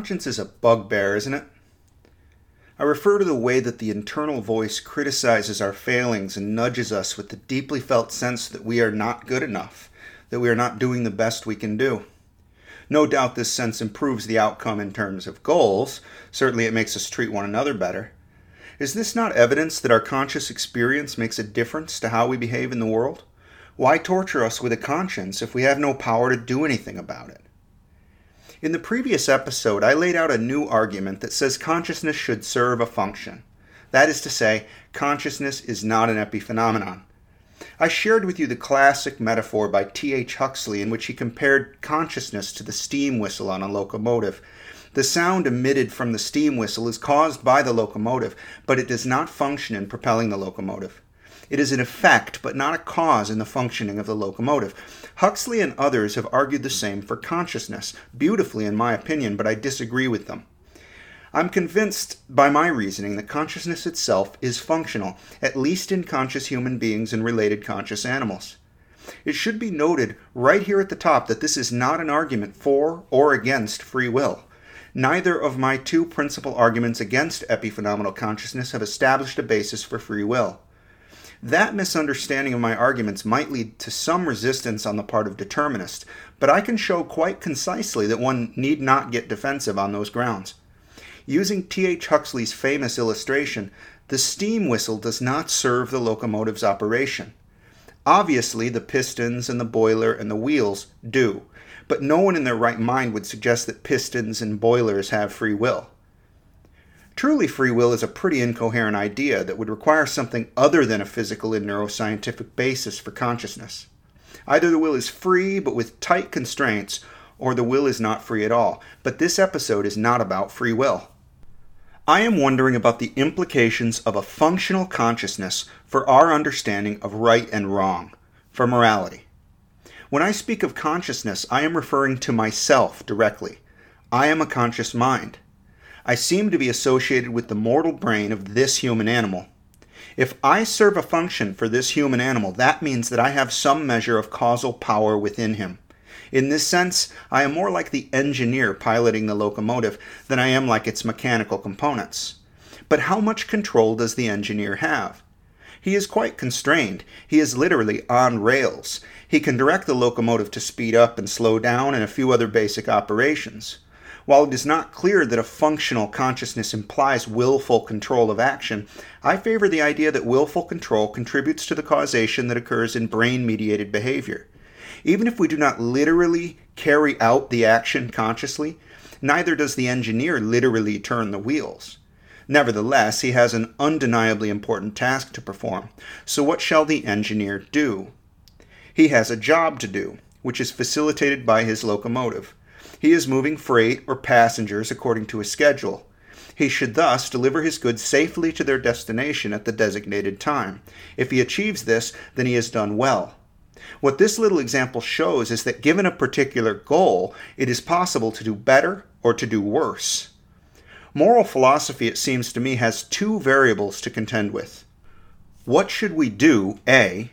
Conscience is a bugbear, isn't it? I refer to the way that the internal voice criticizes our failings and nudges us with the deeply felt sense that we are not good enough, that we are not doing the best we can do. No doubt this sense improves the outcome in terms of goals. Certainly it makes us treat one another better. Is this not evidence that our conscious experience makes a difference to how we behave in the world? Why torture us with a conscience if we have no power to do anything about it? In the previous episode, I laid out a new argument that says consciousness should serve a function. That is to say, consciousness is not an epiphenomenon. I shared with you the classic metaphor by T.H. Huxley in which he compared consciousness to the steam whistle on a locomotive. The sound emitted from the steam whistle is caused by the locomotive, but it does not function in propelling the locomotive. It is an effect, but not a cause in the functioning of the locomotive. Huxley and others have argued the same for consciousness, beautifully in my opinion, but I disagree with them. I'm convinced by my reasoning that consciousness itself is functional, at least in conscious human beings and related conscious animals. It should be noted right here at the top that this is not an argument for or against free will. Neither of my two principal arguments against epiphenomenal consciousness have established a basis for free will. That misunderstanding of my arguments might lead to some resistance on the part of determinists, but I can show quite concisely that one need not get defensive on those grounds. Using T.H. Huxley's famous illustration, the steam whistle does not serve the locomotive's operation. Obviously, the pistons and the boiler and the wheels do, but no one in their right mind would suggest that pistons and boilers have free will. Truly, free will is a pretty incoherent idea that would require something other than a physical and neuroscientific basis for consciousness. Either the will is free but with tight constraints, or the will is not free at all. But this episode is not about free will. I am wondering about the implications of a functional consciousness for our understanding of right and wrong, for morality. When I speak of consciousness, I am referring to myself directly. I am a conscious mind. I seem to be associated with the mortal brain of this human animal. If I serve a function for this human animal, that means that I have some measure of causal power within him. In this sense, I am more like the engineer piloting the locomotive than I am like its mechanical components. But how much control does the engineer have? He is quite constrained. He is literally on rails. He can direct the locomotive to speed up and slow down and a few other basic operations. While it is not clear that a functional consciousness implies willful control of action, I favor the idea that willful control contributes to the causation that occurs in brain mediated behavior. Even if we do not literally carry out the action consciously, neither does the engineer literally turn the wheels. Nevertheless, he has an undeniably important task to perform. So, what shall the engineer do? He has a job to do, which is facilitated by his locomotive. He is moving freight or passengers according to a schedule. He should thus deliver his goods safely to their destination at the designated time. If he achieves this, then he has done well. What this little example shows is that given a particular goal, it is possible to do better or to do worse. Moral philosophy, it seems to me, has two variables to contend with. What should we do, A,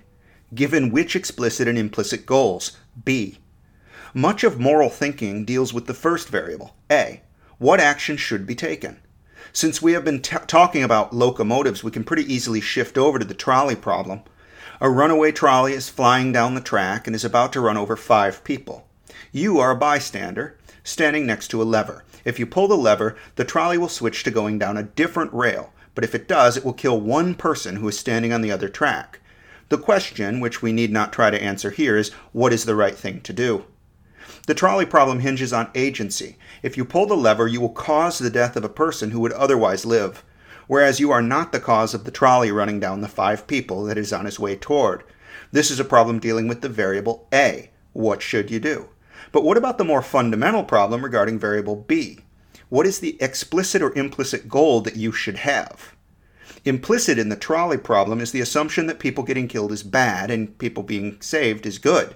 given which explicit and implicit goals, B? Much of moral thinking deals with the first variable, A. What action should be taken? Since we have been t- talking about locomotives, we can pretty easily shift over to the trolley problem. A runaway trolley is flying down the track and is about to run over five people. You are a bystander, standing next to a lever. If you pull the lever, the trolley will switch to going down a different rail, but if it does, it will kill one person who is standing on the other track. The question, which we need not try to answer here, is what is the right thing to do? The trolley problem hinges on agency. If you pull the lever, you will cause the death of a person who would otherwise live, whereas you are not the cause of the trolley running down the five people that is on its way toward. This is a problem dealing with the variable A. What should you do? But what about the more fundamental problem regarding variable B? What is the explicit or implicit goal that you should have? Implicit in the trolley problem is the assumption that people getting killed is bad and people being saved is good.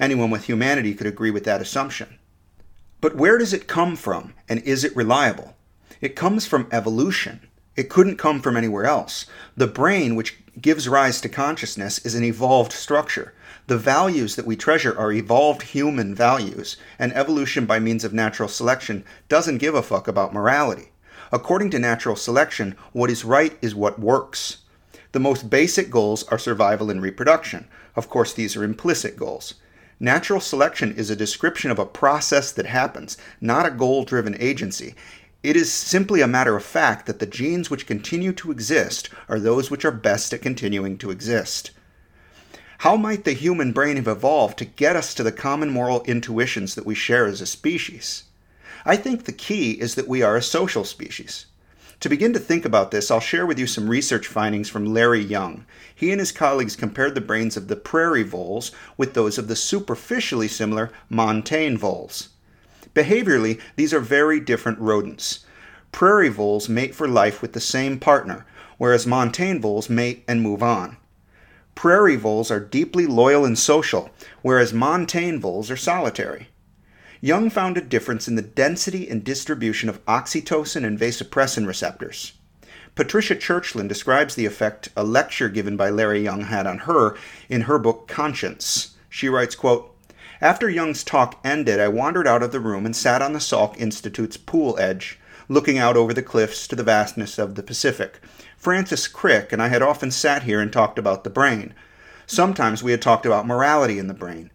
Anyone with humanity could agree with that assumption. But where does it come from, and is it reliable? It comes from evolution. It couldn't come from anywhere else. The brain, which gives rise to consciousness, is an evolved structure. The values that we treasure are evolved human values, and evolution by means of natural selection doesn't give a fuck about morality. According to natural selection, what is right is what works. The most basic goals are survival and reproduction. Of course, these are implicit goals. Natural selection is a description of a process that happens, not a goal driven agency. It is simply a matter of fact that the genes which continue to exist are those which are best at continuing to exist. How might the human brain have evolved to get us to the common moral intuitions that we share as a species? I think the key is that we are a social species. To begin to think about this, I'll share with you some research findings from Larry Young. He and his colleagues compared the brains of the prairie voles with those of the superficially similar montane voles. Behaviorally, these are very different rodents. Prairie voles mate for life with the same partner, whereas montane voles mate and move on. Prairie voles are deeply loyal and social, whereas montane voles are solitary. Young found a difference in the density and distribution of oxytocin and vasopressin receptors. Patricia Churchland describes the effect a lecture given by Larry Young had on her in her book Conscience. She writes, quote, After Young's talk ended, I wandered out of the room and sat on the Salk Institute's pool edge, looking out over the cliffs to the vastness of the Pacific, Francis Crick and I had often sat here and talked about the brain. Sometimes we had talked about morality in the brain.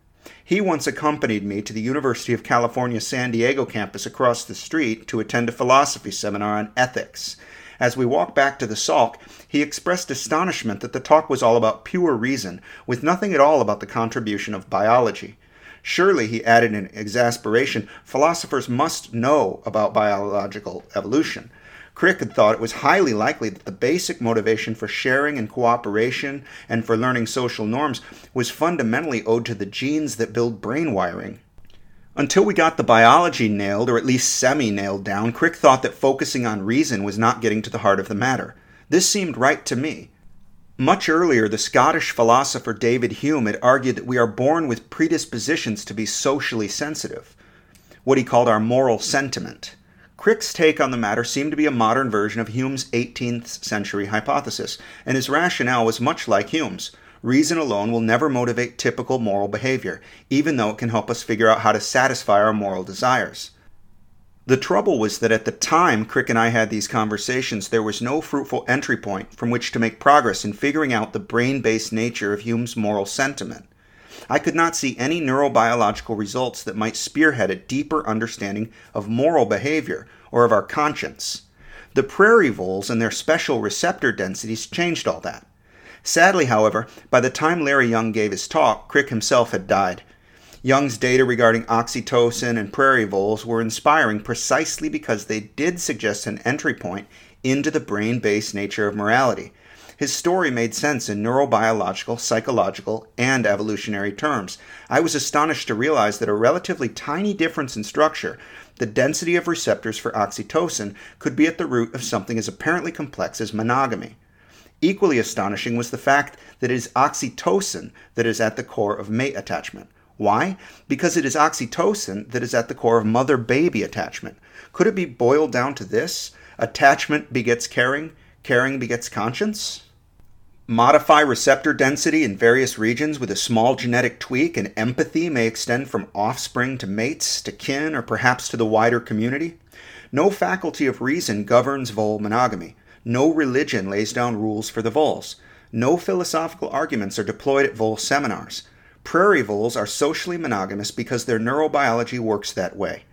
He once accompanied me to the University of California San Diego campus across the street to attend a philosophy seminar on ethics. As we walked back to the Salk, he expressed astonishment that the talk was all about pure reason, with nothing at all about the contribution of biology. Surely, he added in exasperation, philosophers must know about biological evolution. Crick had thought it was highly likely that the basic motivation for sharing and cooperation and for learning social norms was fundamentally owed to the genes that build brain wiring. Until we got the biology nailed, or at least semi nailed down, Crick thought that focusing on reason was not getting to the heart of the matter. This seemed right to me. Much earlier, the Scottish philosopher David Hume had argued that we are born with predispositions to be socially sensitive, what he called our moral sentiment. Crick's take on the matter seemed to be a modern version of Hume's 18th century hypothesis, and his rationale was much like Hume's. Reason alone will never motivate typical moral behavior, even though it can help us figure out how to satisfy our moral desires. The trouble was that at the time Crick and I had these conversations, there was no fruitful entry point from which to make progress in figuring out the brain based nature of Hume's moral sentiment. I could not see any neurobiological results that might spearhead a deeper understanding of moral behavior or of our conscience. The prairie voles and their special receptor densities changed all that. Sadly, however, by the time Larry Young gave his talk, Crick himself had died. Young's data regarding oxytocin and prairie voles were inspiring precisely because they did suggest an entry point into the brain based nature of morality, his story made sense in neurobiological, psychological, and evolutionary terms. I was astonished to realize that a relatively tiny difference in structure, the density of receptors for oxytocin, could be at the root of something as apparently complex as monogamy. Equally astonishing was the fact that it is oxytocin that is at the core of mate attachment. Why? Because it is oxytocin that is at the core of mother baby attachment. Could it be boiled down to this? Attachment begets caring, caring begets conscience? Modify receptor density in various regions with a small genetic tweak, and empathy may extend from offspring to mates, to kin, or perhaps to the wider community. No faculty of reason governs vole monogamy. No religion lays down rules for the voles. No philosophical arguments are deployed at vole seminars. Prairie voles are socially monogamous because their neurobiology works that way.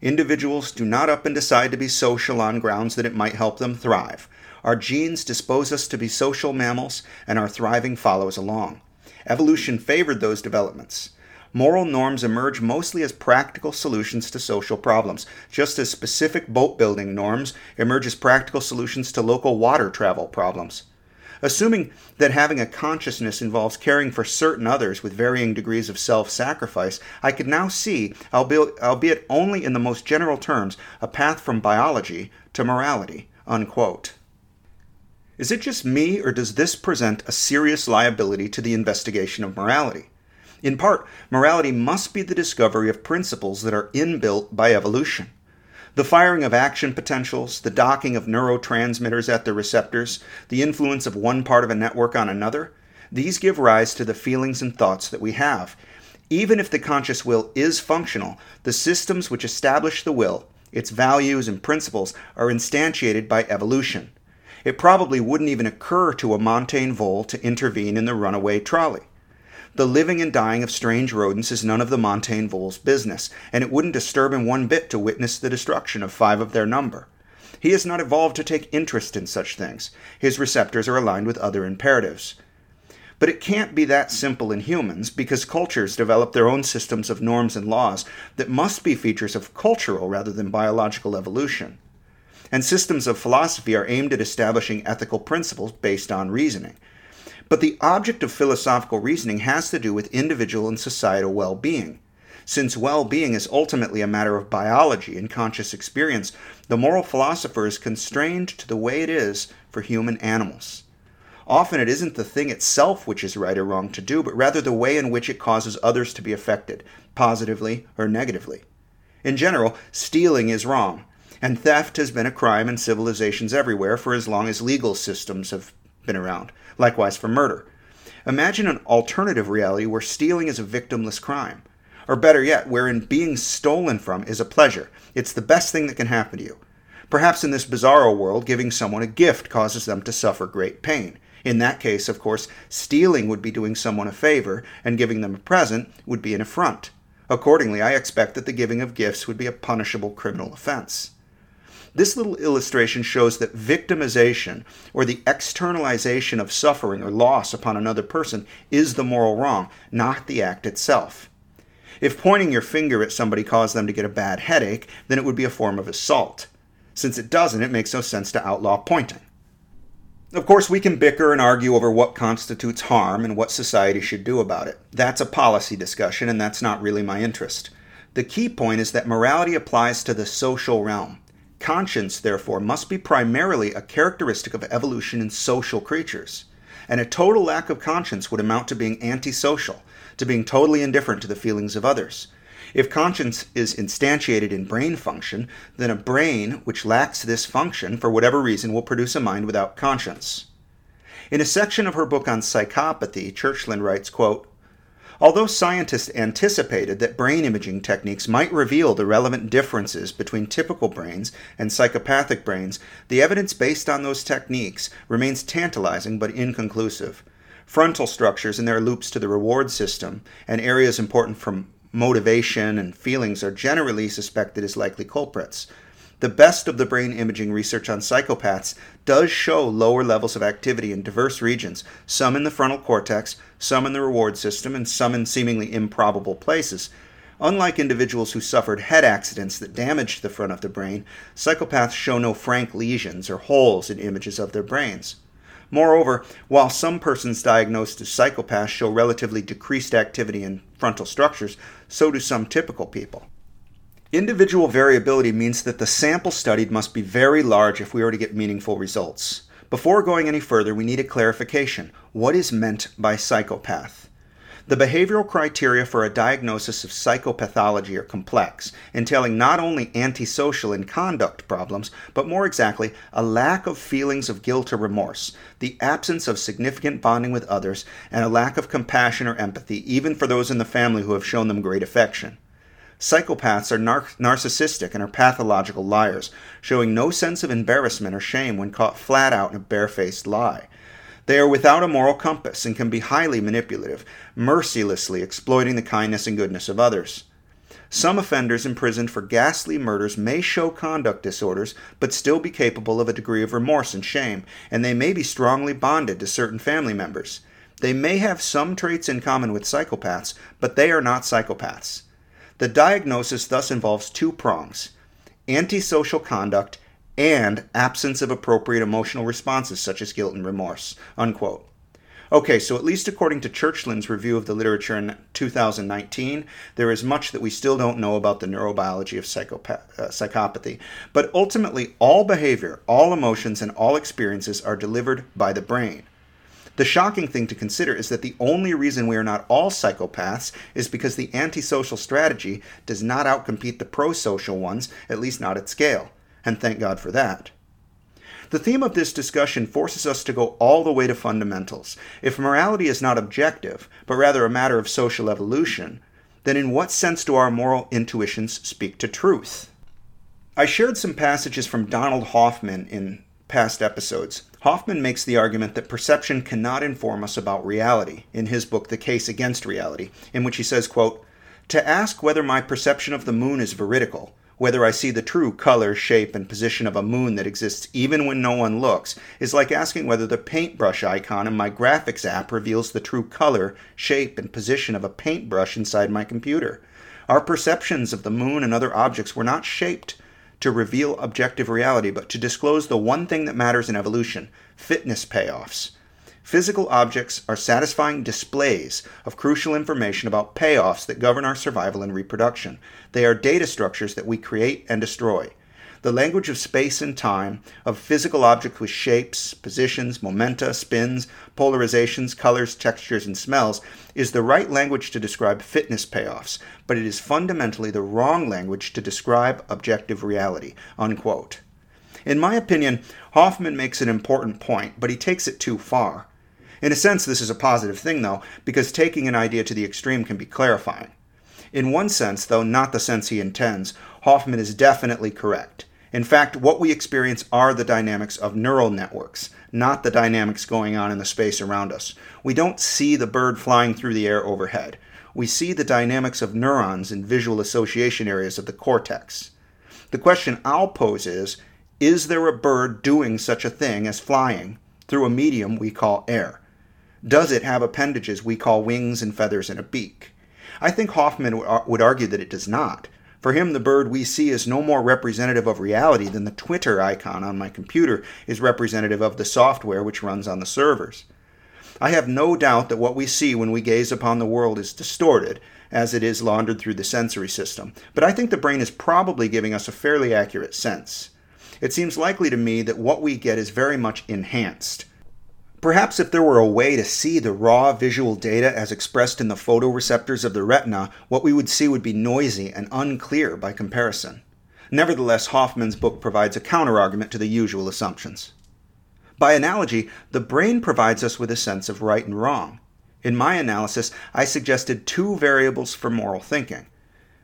Individuals do not up and decide to be social on grounds that it might help them thrive. Our genes dispose us to be social mammals, and our thriving follows along. Evolution favored those developments. Moral norms emerge mostly as practical solutions to social problems, just as specific boat building norms emerge as practical solutions to local water travel problems. Assuming that having a consciousness involves caring for certain others with varying degrees of self sacrifice, I could now see, albeit only in the most general terms, a path from biology to morality. Unquote. Is it just me, or does this present a serious liability to the investigation of morality? In part, morality must be the discovery of principles that are inbuilt by evolution. The firing of action potentials, the docking of neurotransmitters at the receptors, the influence of one part of a network on another, these give rise to the feelings and thoughts that we have. Even if the conscious will is functional, the systems which establish the will, its values and principles, are instantiated by evolution. It probably wouldn't even occur to a montane vole to intervene in the runaway trolley. The living and dying of strange rodents is none of the montane vole's business, and it wouldn't disturb him one bit to witness the destruction of five of their number. He has not evolved to take interest in such things. His receptors are aligned with other imperatives. But it can't be that simple in humans because cultures develop their own systems of norms and laws that must be features of cultural rather than biological evolution. And systems of philosophy are aimed at establishing ethical principles based on reasoning. But the object of philosophical reasoning has to do with individual and societal well being. Since well being is ultimately a matter of biology and conscious experience, the moral philosopher is constrained to the way it is for human animals. Often it isn't the thing itself which is right or wrong to do, but rather the way in which it causes others to be affected, positively or negatively. In general, stealing is wrong, and theft has been a crime in civilizations everywhere for as long as legal systems have been around. Likewise for murder. Imagine an alternative reality where stealing is a victimless crime. Or better yet, wherein being stolen from is a pleasure. It's the best thing that can happen to you. Perhaps in this bizarro world, giving someone a gift causes them to suffer great pain. In that case, of course, stealing would be doing someone a favor, and giving them a present would be an affront. Accordingly, I expect that the giving of gifts would be a punishable criminal offense. This little illustration shows that victimization, or the externalization of suffering or loss upon another person, is the moral wrong, not the act itself. If pointing your finger at somebody caused them to get a bad headache, then it would be a form of assault. Since it doesn't, it makes no sense to outlaw pointing. Of course, we can bicker and argue over what constitutes harm and what society should do about it. That's a policy discussion, and that's not really my interest. The key point is that morality applies to the social realm. Conscience, therefore, must be primarily a characteristic of evolution in social creatures. And a total lack of conscience would amount to being antisocial, to being totally indifferent to the feelings of others. If conscience is instantiated in brain function, then a brain which lacks this function, for whatever reason, will produce a mind without conscience. In a section of her book on psychopathy, Churchland writes, quote, Although scientists anticipated that brain imaging techniques might reveal the relevant differences between typical brains and psychopathic brains, the evidence based on those techniques remains tantalizing but inconclusive. Frontal structures and their loops to the reward system and areas important for motivation and feelings are generally suspected as likely culprits. The best of the brain imaging research on psychopaths does show lower levels of activity in diverse regions, some in the frontal cortex, some in the reward system, and some in seemingly improbable places. Unlike individuals who suffered head accidents that damaged the front of the brain, psychopaths show no frank lesions or holes in images of their brains. Moreover, while some persons diagnosed as psychopaths show relatively decreased activity in frontal structures, so do some typical people. Individual variability means that the sample studied must be very large if we are to get meaningful results. Before going any further, we need a clarification. What is meant by psychopath? The behavioral criteria for a diagnosis of psychopathology are complex, entailing not only antisocial and conduct problems, but more exactly, a lack of feelings of guilt or remorse, the absence of significant bonding with others, and a lack of compassion or empathy, even for those in the family who have shown them great affection. Psychopaths are nar- narcissistic and are pathological liars, showing no sense of embarrassment or shame when caught flat out in a barefaced lie. They are without a moral compass and can be highly manipulative, mercilessly exploiting the kindness and goodness of others. Some offenders imprisoned for ghastly murders may show conduct disorders, but still be capable of a degree of remorse and shame, and they may be strongly bonded to certain family members. They may have some traits in common with psychopaths, but they are not psychopaths. The diagnosis thus involves two prongs antisocial conduct and absence of appropriate emotional responses such as guilt and remorse. Unquote. Okay, so at least according to Churchland's review of the literature in 2019, there is much that we still don't know about the neurobiology of psychopath- uh, psychopathy. But ultimately, all behavior, all emotions, and all experiences are delivered by the brain. The shocking thing to consider is that the only reason we are not all psychopaths is because the antisocial strategy does not outcompete the pro social ones, at least not at scale. And thank God for that. The theme of this discussion forces us to go all the way to fundamentals. If morality is not objective, but rather a matter of social evolution, then in what sense do our moral intuitions speak to truth? I shared some passages from Donald Hoffman in past episodes. Hoffman makes the argument that perception cannot inform us about reality in his book The Case Against Reality, in which he says, quote, "To ask whether my perception of the moon is veridical, whether I see the true color, shape, and position of a moon that exists even when no one looks, is like asking whether the paintbrush icon in my graphics app reveals the true color, shape, and position of a paintbrush inside my computer. Our perceptions of the moon and other objects were not shaped to reveal objective reality, but to disclose the one thing that matters in evolution fitness payoffs. Physical objects are satisfying displays of crucial information about payoffs that govern our survival and reproduction. They are data structures that we create and destroy the language of space and time, of physical objects with shapes, positions, momenta, spins, polarizations, colors, textures, and smells, is the right language to describe fitness payoffs, but it is fundamentally the wrong language to describe objective reality. Unquote. In my opinion, Hoffman makes an important point, but he takes it too far. In a sense, this is a positive thing, though, because taking an idea to the extreme can be clarifying. In one sense, though not the sense he intends, Hoffman is definitely correct. In fact, what we experience are the dynamics of neural networks, not the dynamics going on in the space around us. We don't see the bird flying through the air overhead. We see the dynamics of neurons in visual association areas of the cortex. The question I'll pose is Is there a bird doing such a thing as flying through a medium we call air? Does it have appendages we call wings and feathers and a beak? I think Hoffman would argue that it does not. For him, the bird we see is no more representative of reality than the Twitter icon on my computer is representative of the software which runs on the servers. I have no doubt that what we see when we gaze upon the world is distorted, as it is laundered through the sensory system, but I think the brain is probably giving us a fairly accurate sense. It seems likely to me that what we get is very much enhanced. Perhaps if there were a way to see the raw visual data as expressed in the photoreceptors of the retina, what we would see would be noisy and unclear by comparison. Nevertheless, Hoffman's book provides a counterargument to the usual assumptions. By analogy, the brain provides us with a sense of right and wrong. In my analysis, I suggested two variables for moral thinking.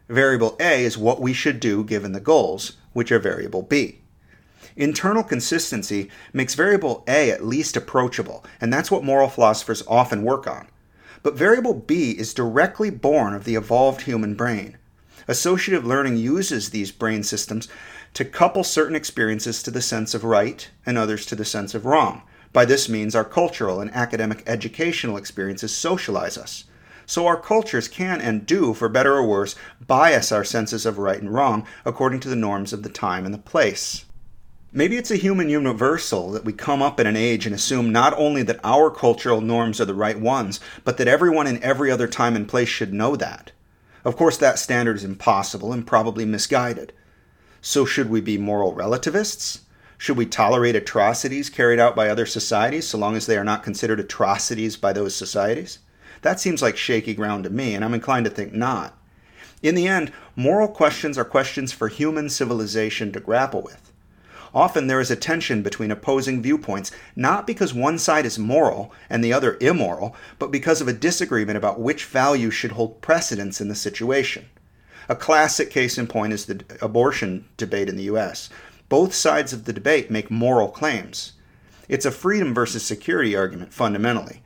Variable A is what we should do given the goals, which are variable B. Internal consistency makes variable A at least approachable, and that's what moral philosophers often work on. But variable B is directly born of the evolved human brain. Associative learning uses these brain systems to couple certain experiences to the sense of right and others to the sense of wrong. By this means, our cultural and academic educational experiences socialize us. So our cultures can and do, for better or worse, bias our senses of right and wrong according to the norms of the time and the place. Maybe it's a human universal that we come up in an age and assume not only that our cultural norms are the right ones, but that everyone in every other time and place should know that. Of course, that standard is impossible and probably misguided. So, should we be moral relativists? Should we tolerate atrocities carried out by other societies so long as they are not considered atrocities by those societies? That seems like shaky ground to me, and I'm inclined to think not. In the end, moral questions are questions for human civilization to grapple with. Often there is a tension between opposing viewpoints, not because one side is moral and the other immoral, but because of a disagreement about which value should hold precedence in the situation. A classic case in point is the abortion debate in the US. Both sides of the debate make moral claims. It's a freedom versus security argument, fundamentally.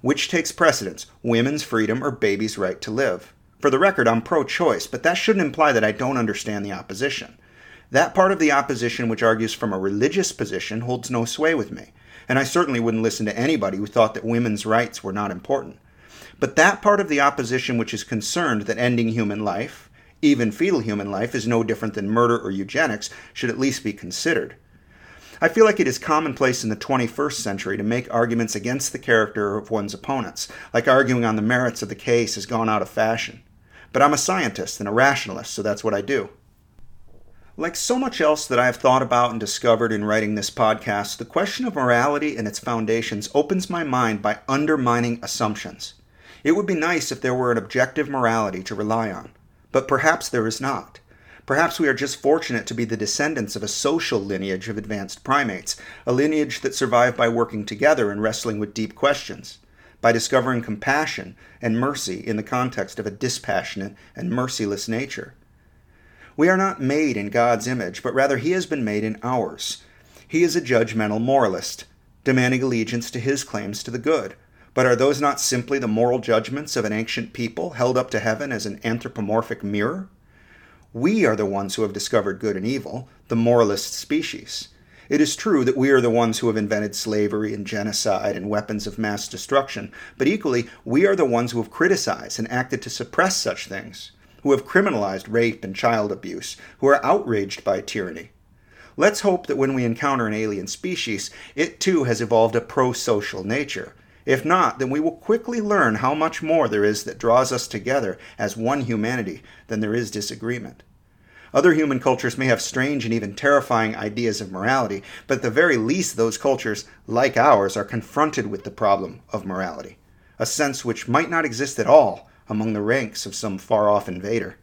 Which takes precedence, women's freedom or babies' right to live? For the record, I'm pro choice, but that shouldn't imply that I don't understand the opposition. That part of the opposition which argues from a religious position holds no sway with me, and I certainly wouldn't listen to anybody who thought that women's rights were not important. But that part of the opposition which is concerned that ending human life, even fetal human life, is no different than murder or eugenics should at least be considered. I feel like it is commonplace in the 21st century to make arguments against the character of one's opponents, like arguing on the merits of the case has gone out of fashion. But I'm a scientist and a rationalist, so that's what I do. Like so much else that I have thought about and discovered in writing this podcast, the question of morality and its foundations opens my mind by undermining assumptions. It would be nice if there were an objective morality to rely on, but perhaps there is not. Perhaps we are just fortunate to be the descendants of a social lineage of advanced primates, a lineage that survived by working together and wrestling with deep questions, by discovering compassion and mercy in the context of a dispassionate and merciless nature. We are not made in God's image, but rather He has been made in ours. He is a judgmental moralist, demanding allegiance to His claims to the good. But are those not simply the moral judgments of an ancient people held up to heaven as an anthropomorphic mirror? We are the ones who have discovered good and evil, the moralist species. It is true that we are the ones who have invented slavery and genocide and weapons of mass destruction, but equally, we are the ones who have criticized and acted to suppress such things who have criminalized rape and child abuse, who are outraged by tyranny. Let's hope that when we encounter an alien species, it too has evolved a pro social nature. If not, then we will quickly learn how much more there is that draws us together as one humanity than there is disagreement. Other human cultures may have strange and even terrifying ideas of morality, but at the very least, those cultures, like ours, are confronted with the problem of morality, a sense which might not exist at all among the ranks of some far off invader.